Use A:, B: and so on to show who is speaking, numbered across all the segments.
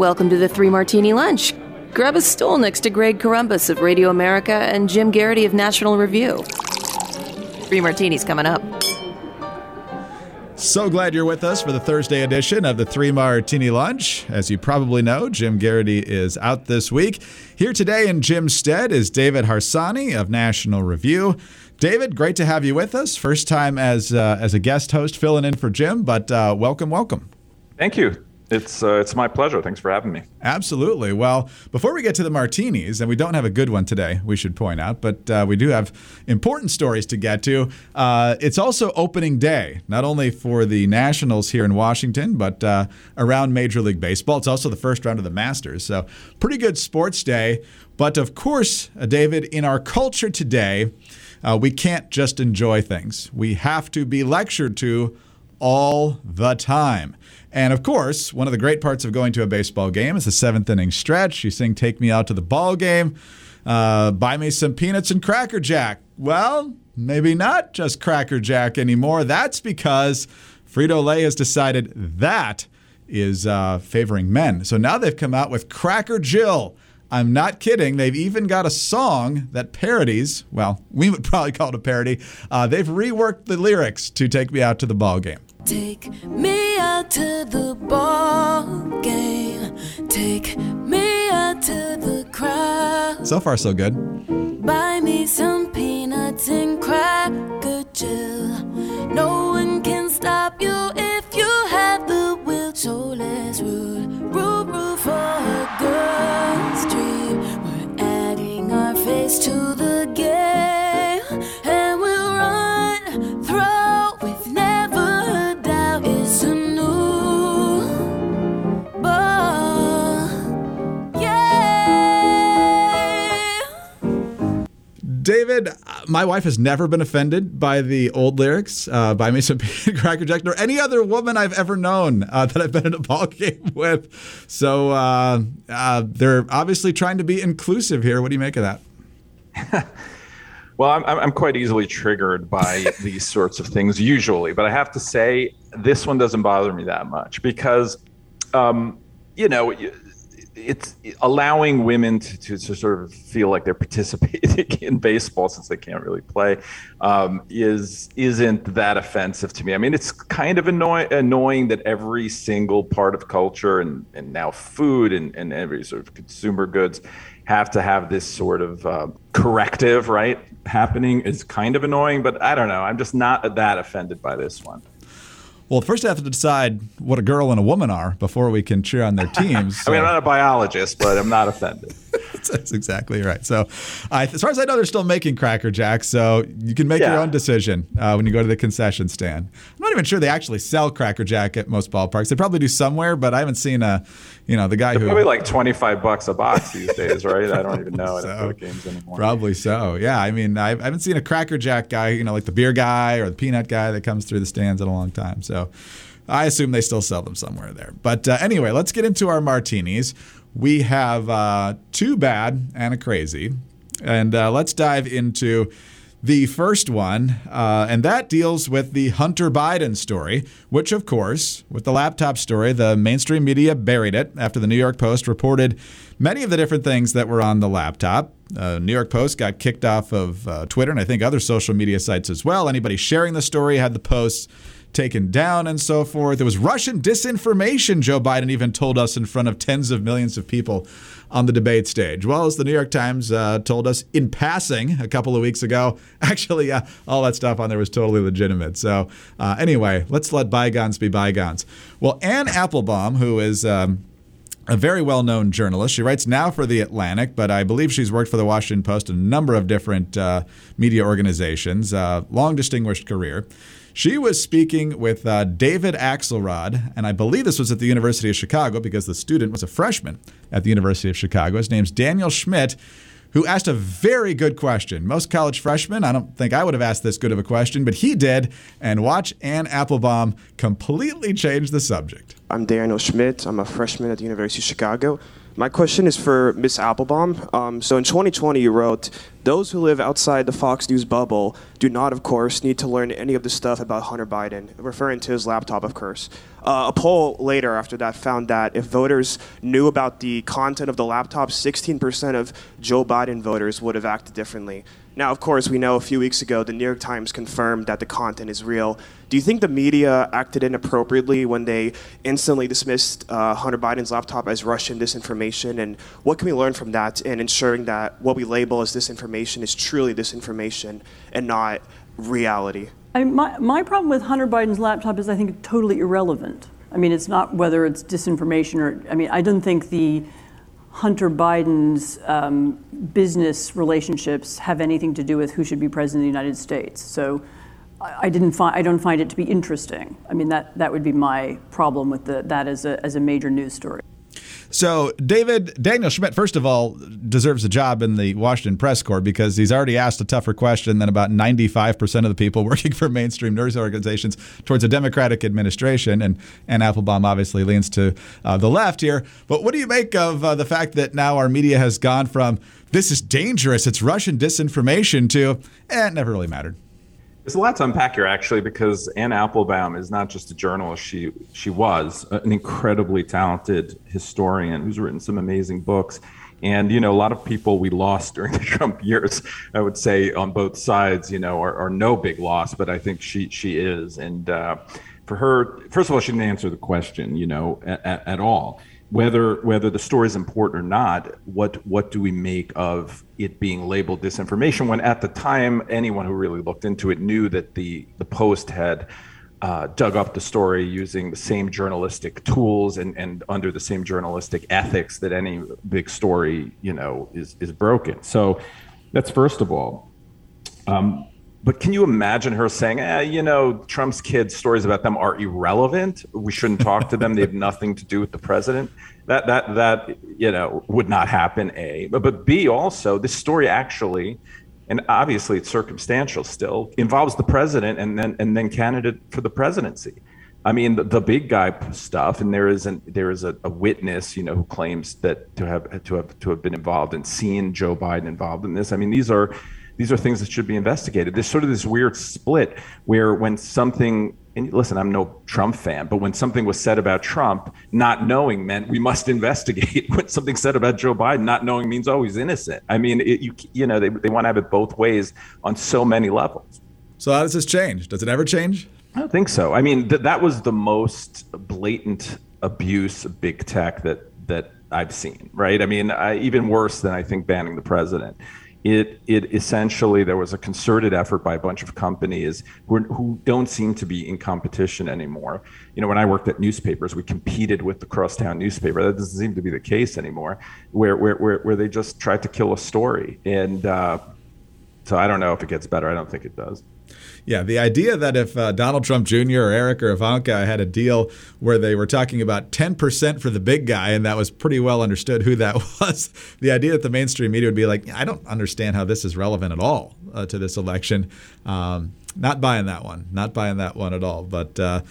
A: Welcome to the Three Martini Lunch. Grab a stool next to Greg Corombos of Radio America and Jim Geraghty of National Review. Three martinis coming up.
B: So glad you're with us for the Thursday edition of the Three Martini Lunch. As you probably know, Jim Geraghty is out this week. Here today in Jim's stead is David Harsanyi of National Review. David, great to have you with us. First time as uh, as a guest host filling in for Jim, but uh, welcome, welcome.
C: Thank you. It's uh, it's my pleasure. Thanks for having me.
B: Absolutely. Well, before we get to the martinis, and we don't have a good one today, we should point out, but uh, we do have important stories to get to. Uh, it's also opening day, not only for the Nationals here in Washington, but uh, around Major League Baseball. It's also the first round of the Masters, so pretty good sports day. But of course, uh, David, in our culture today, uh, we can't just enjoy things. We have to be lectured to all the time. And of course, one of the great parts of going to a baseball game is the seventh inning stretch. You sing "Take Me Out to the Ball Game," uh, buy me some peanuts and Cracker Jack. Well, maybe not just Cracker Jack anymore. That's because Frito Lay has decided that is uh, favoring men. So now they've come out with Cracker Jill. I'm not kidding. They've even got a song that parodies, well, we would probably call it a parody. Uh, they've reworked the lyrics to Take Me Out to the Ball Game.
D: Take me out to the ball game. Take me out to the crowd.
B: So far, so good.
D: Buy me some peanuts and cracker jill. No one can stop you if you have the will. So let's root, root, root for a girl's dream. We're adding our face to the
B: David, my wife has never been offended by the old lyrics, uh, by me some Cracker Jack, nor any other woman I've ever known uh, that I've been in a ball game with. So uh, uh, they're obviously trying to be inclusive here. What do you make of that?
C: Well, I'm, I'm quite easily triggered by these sorts of things usually, but I have to say this one doesn't bother me that much because, um, you know, it's allowing women to, to, to, sort of feel like they're participating in baseball since they can't really play um, is isn't that offensive to me. I mean, it's kind of annoy, annoying that every single part of culture and, and now food and, and every sort of consumer goods have to have this sort of uh, corrective, right? Happening is kind of annoying, but I don't know. I'm just not that offended by this one.
B: Well, first I have to decide what a girl and a woman are before we can cheer on their teams.
C: I mean, I'm not a biologist, but I'm not offended.
B: That's exactly right. So, as far as I know, they're still making Cracker Jacks, so you can make yeah. your own decision uh, when you go to the concession stand. I'm not even sure they actually sell Cracker Jack at most ballparks. They probably do somewhere, but I haven't seen a, you know, the guy
C: they're
B: who
C: probably like 25 bucks a box these days, right? I don't even know so, games anymore.
B: Probably so. Yeah, I mean, I haven't seen a Cracker Jack guy, you know, like the beer guy or the peanut guy that comes through the stands in a long time. So. I assume they still sell them somewhere there. But uh, anyway, let's get into our martinis. We have uh, two bad and a crazy. And uh, let's dive into the first one, uh, and that deals with the Hunter Biden story, which, of course, with the laptop story, the mainstream media buried it after the New York Post reported many of the different things that were on the laptop. Uh, New York Post got kicked off of uh, Twitter and I think other social media sites as well. Anybody sharing the story had the posts taken down and so forth. There was Russian disinformation, Joe Biden even told us in front of tens of millions of people on the debate stage. Well, as the New York Times uh, told us in passing a couple of weeks ago, actually, all that stuff on there was totally legitimate. So, uh, anyway, let's let bygones be bygones. Well, Anne Applebaum, who is. Um, a very well known journalist. She writes now for The Atlantic, but I believe she's worked for The Washington Post a number of different uh, media organizations. Uh, long distinguished career. She was speaking with uh, David Axelrod, and I believe this was at the University of Chicago because the student was a freshman at the University of Chicago. His name's Daniel Schmidt, who asked a very good question. Most college freshmen, I don't think I would have asked this good of a question, but he did. And watch Anne Applebaum completely change the subject.
E: I'm Daniel Schmidt. I'm a freshman at the University of Chicago. My question is for Ms. Applebaum. Um, so in 2020, you wrote, those who live outside the Fox News bubble do not, of course, need to learn any of the stuff about Hunter Biden, referring to his laptop, of course. Uh, a poll later after that found that if voters knew about the content of the laptop, 16% of Joe Biden voters would have acted differently. Now, of course, we know a few weeks ago the New York Times confirmed that the content is real. Do you think the media acted inappropriately when they instantly dismissed uh, Hunter Biden's laptop as Russian disinformation? And what can we learn from that in ensuring that what we label as disinformation is truly disinformation and not reality?
F: I my, my problem with Hunter Biden's laptop is I think totally irrelevant. I mean, it's not whether it's disinformation or, I mean, I don't think the Hunter Biden's um, business relationships have anything to do with who should be president of the United States. So I, I didn't find, I don't find it to be interesting. I mean, that, that would be my problem with the, that as a, as a major news story.
B: So, David, Daniel Schmidt, first of all, deserves a job in the Washington press corps because he's already asked a tougher question than about 95% of the people working for mainstream news organizations towards a Democratic administration. And, and Applebaum obviously leans to uh, the left here. But what do you make of uh, the fact that now our media has gone from this is dangerous, it's Russian disinformation to eh, it never really mattered?
C: There's a lot to unpack here, actually, because Anne Applebaum is not just a journalist. She she was an incredibly talented historian who's written some amazing books. And you know, a lot of people we lost during the Trump years, I would say, on both sides, you know, are, are no big loss. But I think she she is, and uh, for her, first of all, she didn't answer the question, you know, at, at all whether whether the story is important or not, what what do we make of it being labeled disinformation? When at the time, anyone who really looked into it knew that the the Post had uh, dug up the story using the same journalistic tools and, and under the same journalistic ethics that any big story you know is is broken. So that's first of all. Um, but can you imagine her saying, eh, you know, Trump's kids' stories about them are irrelevant. We shouldn't talk to them. They have nothing to do with the president. That that that you know would not happen. A, but but B also this story actually, and obviously it's circumstantial still involves the president and then and then candidate for the presidency. I mean the, the big guy stuff, and there is an there is a, a witness, you know, who claims that to have to have to have been involved and seen Joe Biden involved in this. I mean these are these are things that should be investigated. There's sort of this weird split where when something and listen, I'm no Trump fan, but when something was said about Trump, not knowing meant we must investigate. when something said about Joe Biden, not knowing means always innocent. I mean, it, you you know they, they want to have it both ways on so many levels.
B: So how does this change? Does it ever change?
C: I don't think so. I mean, th- that was the most blatant abuse of big tech that that I've seen. Right? I mean, I, even worse than I think banning the president it it essentially there was a concerted effort by a bunch of companies who, who don't seem to be in competition anymore. You know, when I worked at newspapers, we competed with the crosstown newspaper. That doesn't seem to be the case anymore. Where where where, where they just tried to kill a story, and uh, so I don't know if it gets better. I don't think it does.
B: Yeah, the idea that if uh, Donald Trump Jr. or Eric or Ivanka had a deal where they were talking about 10% for the big guy, and that was pretty well understood who that was, the idea that the mainstream media would be like, I don't understand how this is relevant at all uh, to this election. Um, not buying that one. Not buying that one at all. But uh,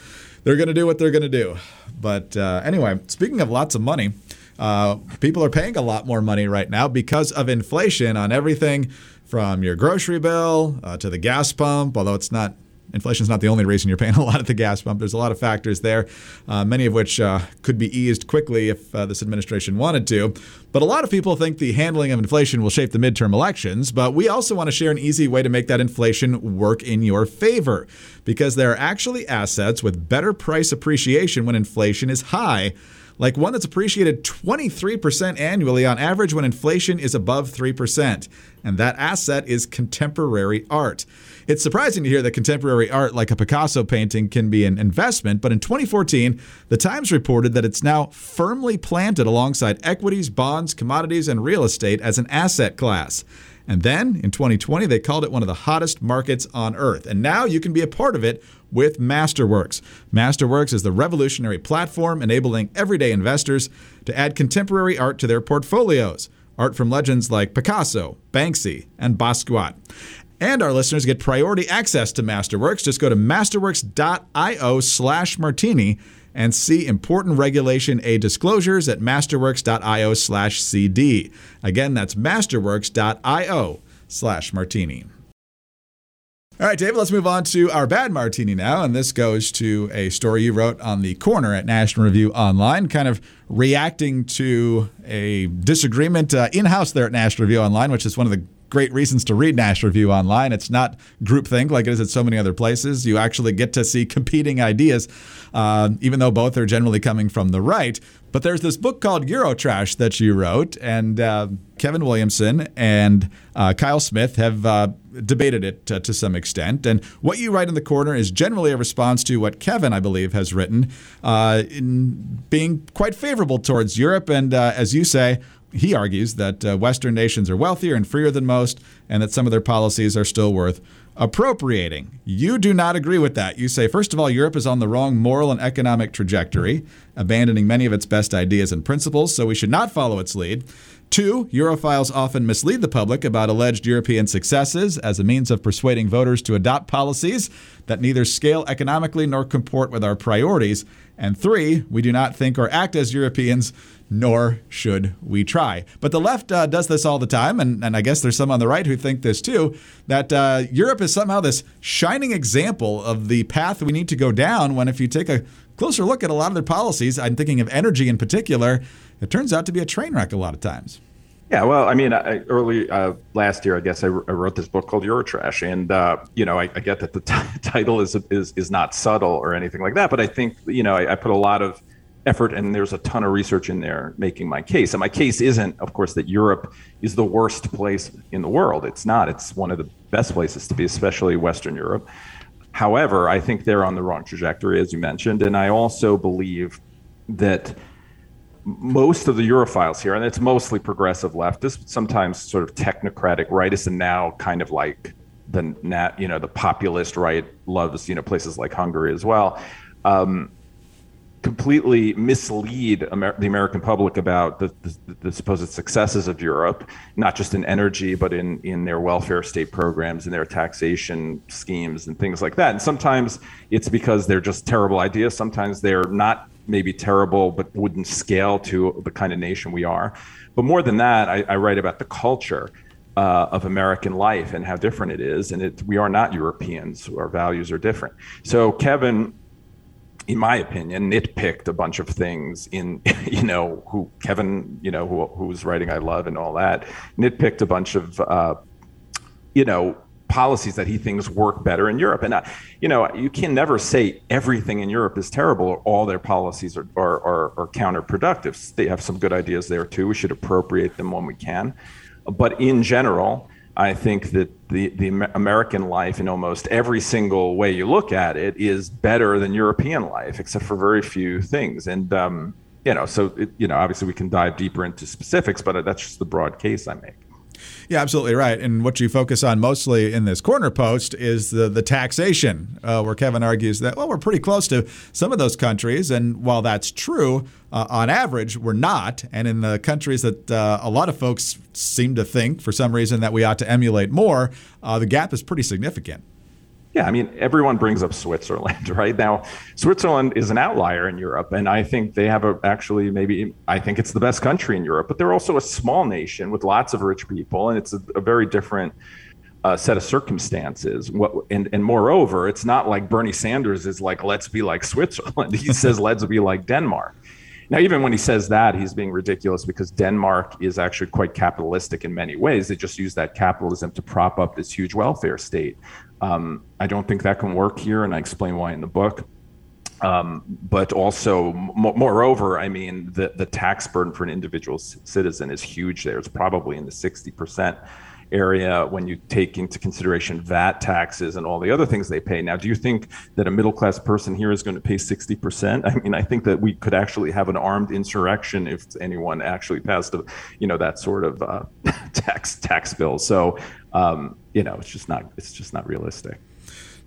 B: they're going to do what they're going to do. But uh, anyway, speaking of lots of money, uh, people are paying a lot more money right now because of inflation on everything from your grocery bill uh, to the gas pump, although it's not inflation is not the only reason you're paying a lot at the gas pump. There's a lot of factors there, uh, many of which uh, could be eased quickly if uh, this administration wanted to. But a lot of people think the handling of inflation will shape the midterm elections. But we also want to share an easy way to make that inflation work in your favor because there are actually assets with better price appreciation when inflation is high like one that's appreciated 23% annually on average when inflation is above 3%. And that asset is contemporary art. It's surprising to hear that contemporary art, like a Picasso painting, can be an investment, but in 2014, the Times reported that it's now firmly planted alongside equities, bonds, commodities, and real estate as an asset class. And then in 2020, they called it one of the hottest markets on earth. And now you can be a part of it with Masterworks. Masterworks is the revolutionary platform enabling everyday investors to add contemporary art to their portfolios. Art from legends like Picasso, Banksy, and Basquiat. And our listeners get priority access to Masterworks. Just go to masterworks.io slash martini and see important regulation A disclosures at masterworks.io slash CD. Again, that's masterworks.io slash martini. All right, David, let's move on to our bad martini now. And this goes to a story you wrote on the corner at National Review Online, kind of reacting to a disagreement uh, in house there at National Review Online, which is one of the great reasons to read National Review Online. It's not groupthink like it is at so many other places. You actually get to see competing ideas, uh, even though both are generally coming from the right. But there's this book called Eurotrash that you wrote, and uh, Kevin Williamson and uh, Kyle Smith have uh, debated it uh, to some extent. And what you write in the corner is generally a response to what Kevin, I believe, has written, uh, in being quite favorable towards Europe. And uh, as you say, he argues that Western nations are wealthier and freer than most, and that some of their policies are still worth appropriating. You do not agree with that. You say, first of all, Europe is on the wrong moral and economic trajectory, abandoning many of its best ideas and principles, so we should not follow its lead. Two, Europhiles often mislead the public about alleged European successes as a means of persuading voters to adopt policies that neither scale economically nor comport with our priorities. And three, we do not think or act as Europeans, nor should we try. But the left uh, does this all the time, and, and I guess there's some on the right who think this too that uh, Europe is somehow this shining example of the path we need to go down. When if you take a closer look at a lot of their policies, I'm thinking of energy in particular, it turns out to be a train wreck a lot of times.
C: Yeah, well, I mean, I, early uh, last year, I guess I, wrote this book called Eurotrash, and uh, you know, I, I, get that the t- title is is is not subtle or anything like that, but I think you know, I, I, put a lot of effort and there's a ton of research in there making my case. And my case isn't, of course, that Europe is the worst place in the world. It's not. It's one of the best places to be, especially Western Europe. However, I think they're on the wrong trajectory, as you mentioned, and I also believe that most of the Europhiles here, and it's mostly progressive leftists, sometimes sort of technocratic rightists, and now kind of like the nat, you know, the populist right loves you know places like Hungary as well. Um, completely mislead Amer- the American public about the, the, the, supposed successes of Europe, not just in energy, but in, in their welfare state programs and their taxation schemes and things like that. And sometimes it's because they're just terrible ideas. Sometimes they're not maybe terrible, but wouldn't scale to the kind of nation we are. But more than that, I, I write about the culture. Uh, of American life and how different it is, and it, we are not Europeans. Our values are different. So Kevin, in my opinion, nitpicked a bunch of things in, you know, who Kevin, you know, who, who's writing I Love and all that, nitpicked a bunch of, uh, you know, policies that he thinks work better in Europe. And, uh, you know, you can never say everything in Europe is terrible or all their policies are, are, are, are counterproductive. They have some good ideas there too. We should appropriate them when we can. But in general, I think that the, the American life, in almost every single way you look at it, is better than European life, except for very few things. And, um, you know, so, it, you know, obviously we can dive deeper into specifics, but that's just the broad case I make.
B: Yeah, absolutely right. And what you focus on mostly in this corner post is the the taxation, uh, where Kevin argues that well, we're pretty close to some of those countries, and while that's true, uh, on average, we're not. And in the countries that uh, a lot of folks seem to think, for some reason, that we ought to emulate more, uh, the gap is pretty significant.
C: Yeah, I mean, everyone brings up Switzerland, right? Now, Switzerland is an outlier in Europe, and I think they have a actually maybe I think it's the best country in Europe, but they're also a small nation with lots of rich people, and it's a, a very different uh, set of circumstances. What and and moreover, it's not like Bernie Sanders is like let's be like Switzerland. He says let's be like Denmark. Now, even when he says that, he's being ridiculous because Denmark is actually quite capitalistic in many ways. They just use that capitalism to prop up this huge welfare state. Um, I don't think that can work here, and I explain why in the book. Um, but also, m- moreover, I mean, the, the tax burden for an individual c- citizen is huge there. It's probably in the 60% area when you take into consideration VAT taxes and all the other things they pay. Now, do you think that a middle class person here is going to pay 60%? I mean, I think that we could actually have an armed insurrection if anyone actually passed, a, you know, that sort of uh, tax tax bill. So, um, you know, it's just not it's just not realistic.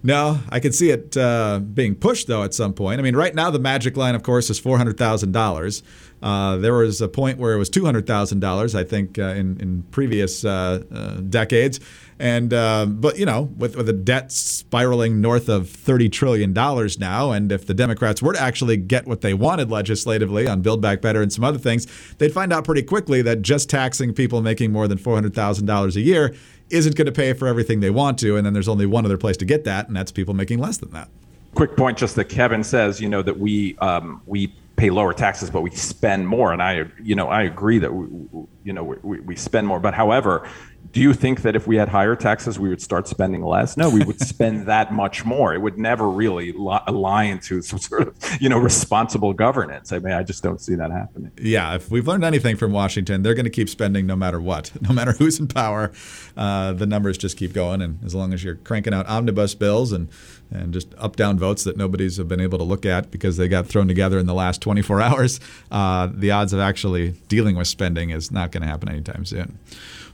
B: No, I could see it uh, being pushed though at some point. I mean, right now the magic line, of course, is four hundred thousand uh, dollars. There was a point where it was two hundred thousand dollars, I think, uh, in in previous uh, uh, decades. And uh, but you know, with with the debt spiraling north of thirty trillion dollars now, and if the Democrats were to actually get what they wanted legislatively on Build Back Better and some other things, they'd find out pretty quickly that just taxing people making more than four hundred thousand dollars a year isn't going to pay for everything they want to, and then there's only one other place to get that, and that's people making less than that.
C: Quick point, just that Kevin says, you know, that we um, we pay lower taxes, but we spend more, and I, you know, I agree that we, you know we, we spend more. But however, do you think that if we had higher taxes, we would start spending less? No, we would spend that much more. It would never really li- align to some sort of, you know, responsible governance. I mean, I just don't see that happening.
B: Yeah, if we've learned anything from Washington, they're going to keep spending no matter what, no matter who's in power. Uh, the numbers just keep going, and as long as you're cranking out omnibus bills and and just up down votes that nobody's been able to look at because they got thrown together in the last 24 hours, uh, the odds of actually dealing with spending is not going to happen anytime soon.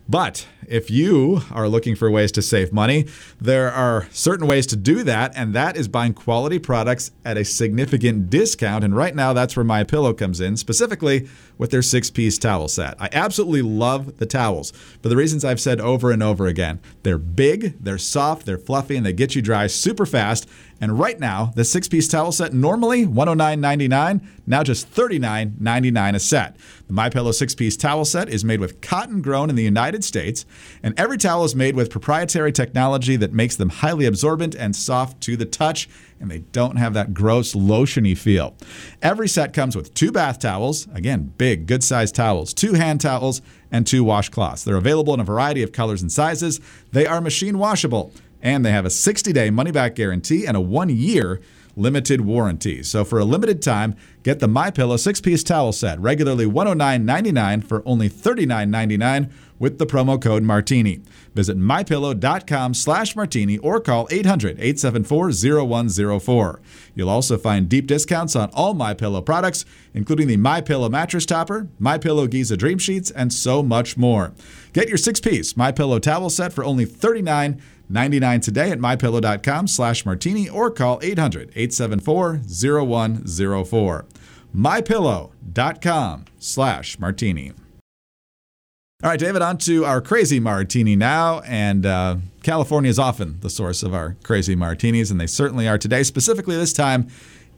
B: But if you are looking for ways to save money, there are certain ways to do that, and that is buying quality products at a significant discount. And right now, that's where My Pillow comes in, specifically with their six-piece towel set. I absolutely love the towels for the reasons I've said over and over again. They're big, they're soft, they're fluffy, and they get you dry super fast. And right now, the six-piece towel set normally $109.99, now just $39.99 a set. The My Pillow six-piece towel set is made with cotton grown in the United States, and every towel is made with proprietary technology that makes them highly absorbent and soft to the touch, and they don't have that gross lotiony feel. Every set comes with two bath towels, again, big, good-sized towels, two hand towels, and two washcloths. They're available in a variety of colors and sizes. They are machine washable, and they have a 60-day money-back guarantee and a one-year limited warranty. So for a limited time, get the My Pillow six-piece towel set, regularly $109.99 for only $39.99 with the promo code Martini. Visit mypillow.com slash martini or call 800-874-0104. You'll also find deep discounts on all My Pillow products, including the My Pillow mattress topper, My Pillow Giza Dream Sheets, and so much more. Get your six-piece My Pillow towel set for only $39 99 today at mypillow.com slash martini or call 800-874-0104. mypillow.com slash martini. All right, David, on to our crazy martini now. And uh, California is often the source of our crazy martinis, and they certainly are today, specifically this time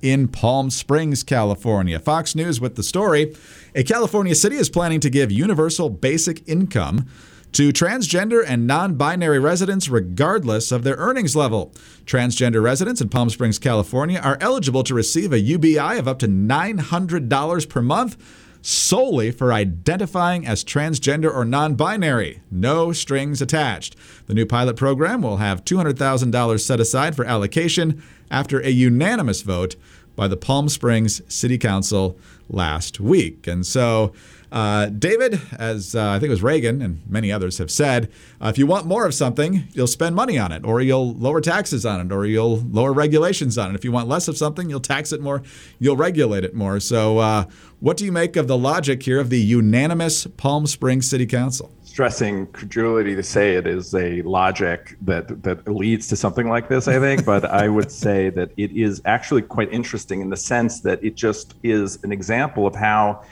B: in Palm Springs, California. Fox News with the story A California city is planning to give universal basic income to transgender and non binary residents, regardless of their earnings level. Transgender residents in Palm Springs, California are eligible to receive a UBI of up to $900 per month solely for identifying as transgender or non binary. No strings attached. The new pilot program will have $200,000 set aside for allocation after a unanimous vote by the Palm Springs City Council last week. And so, uh, David, as uh, I think it was Reagan and many others have said, uh, if you want more of something, you'll spend money on it, or you'll lower taxes on it, or you'll lower regulations on it. If you want less of something, you'll tax it more, you'll regulate it more. So, uh, what do you make of the logic here of the unanimous Palm Springs City Council?
C: Stressing credulity to say it is a logic that that leads to something like this, I think, but I would say that it is actually quite interesting in the sense that it just is an example of how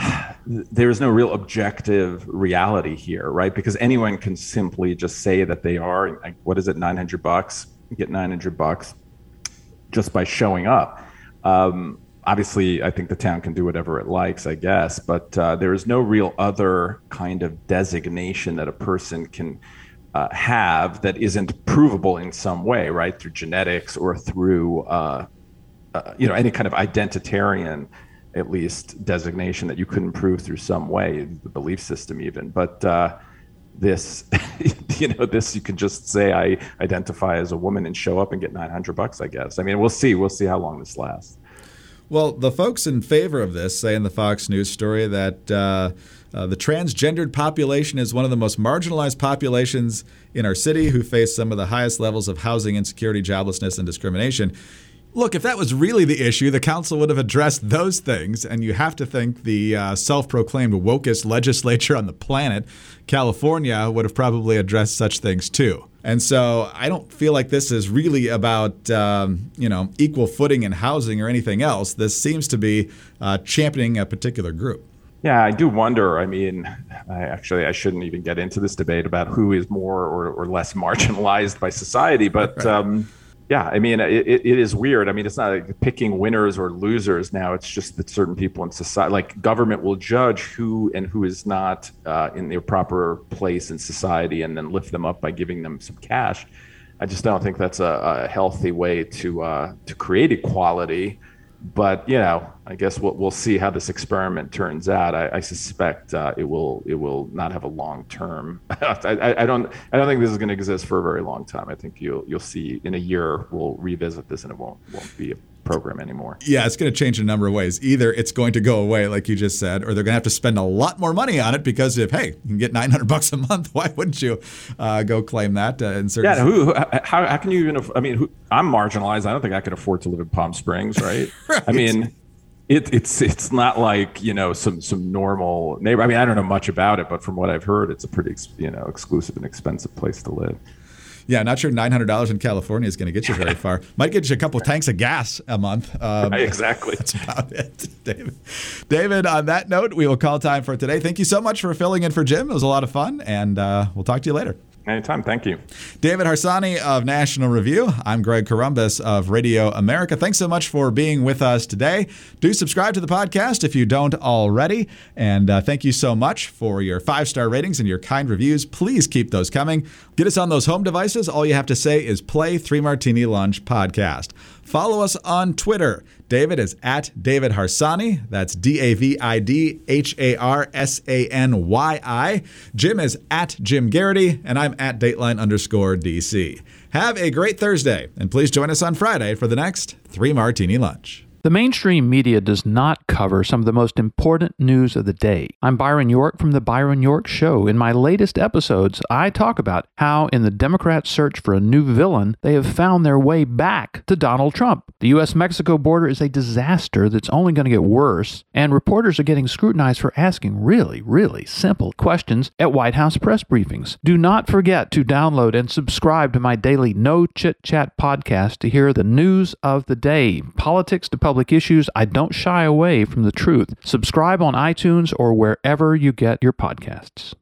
C: there is no real objective reality here, right? Because anyone can simply just say that they are, like, what is it, 900 bucks? get 900 bucks just by showing up. Um, obviously, I think the town can do whatever it likes, I guess, but uh, there is no real other kind of designation that a person can uh, have that isn't provable in some way, right? Through genetics or through, uh, uh you know, any kind of identitarian at least designation that you couldn't prove through some way, the belief system even. But uh, this, you know, this you can just say I identify as a woman and show up and get 900 bucks. I guess. I mean, we'll see. We'll see how long this lasts.
B: Well, the folks in favor of this say in the Fox News story that uh, uh, the transgendered population is one of the most marginalized populations in our city who face some of the highest levels of housing insecurity, joblessness, and discrimination. Look, if that was really the issue, the council would have addressed those things. And you have to think the uh, self proclaimed wokest legislature on the planet, California, would have probably addressed such things too. And so I don't feel like this is really about um, you know equal footing in housing or anything else. This seems to be uh, championing a particular group.
C: Yeah, I do wonder. I mean, I actually I shouldn't even get into this debate about who is more or, or less marginalized by society, but right. um, yeah, I mean, it, it is weird. I mean, it's not like picking winners or losers now. It's just that certain people in society, like government, will judge who and who is not uh, in their proper place in society, and then lift them up by giving them some cash. I just don't think that's a, a healthy way to uh, to create equality but you know, I guess we'll we'll see how this experiment turns out. I, I suspect uh, it will it will not have a long term. I, I, don't I don't think this is going to exist for a very long time. I think you'll you'll see in a year we'll revisit this and it won't won't be program anymore.
B: Yeah, it's going to change in a number of ways. Either it's going to go away, like you just said, or they're going to have to spend a lot more money on it because if hey, you can get 900 bucks a month, why wouldn't you uh, go claim that? Uh, in certain
C: yeah, who, how, how can you even? I mean, who, I'm marginalized. I don't think I could afford to live in Palm Springs, right? right. I mean. It, it's it's not like you know some some normal neighbor. I mean, I don't know much about it, but from what I've heard, it's a pretty you know exclusive and expensive place to live.
B: Yeah, not sure nine hundred dollars in California is going to get you very far. Might get you a couple of tanks of gas a month.
C: Um, right, exactly.
B: That's about it, David. David, on that note, we will call time for today. Thank you so much for filling in for Jim. It was a lot of fun, and uh, we'll talk to you later.
C: Anytime. Thank you.
B: David Harsanyi of National Review. I'm Greg Corombos of Radio America. Thanks so much for being with us today. Do subscribe to the podcast if you don't already. And uh, thank you so much for your five star ratings and your kind reviews. Please keep those coming. Get us on those home devices. All you have to say is play Three Martini Lunch podcast. Follow us on Twitter. David is at David Harsanyi. That's D A V I D H A R S A N Y I. Jim is at Jim Geraghty, and I'm at Dateline underscore DC. Have a great Thursday, and please join us on Friday for the next Three Martini Lunch.
G: The mainstream media does not cover some of the most important news of the day. I'm Byron York from The Byron York Show. In my latest episodes, I talk about how, in the Democrats' search for a new villain, they have found their way back to Donald Trump. The U.S. Mexico border is a disaster that's only going to get worse, and reporters are getting scrutinized for asking really, really simple questions at White House press briefings. Do not forget to download and subscribe to my daily No Chit Chat podcast to hear the news of the day, politics to public issues, I don't shy away from the truth. Subscribe on iTunes or wherever you get your podcasts.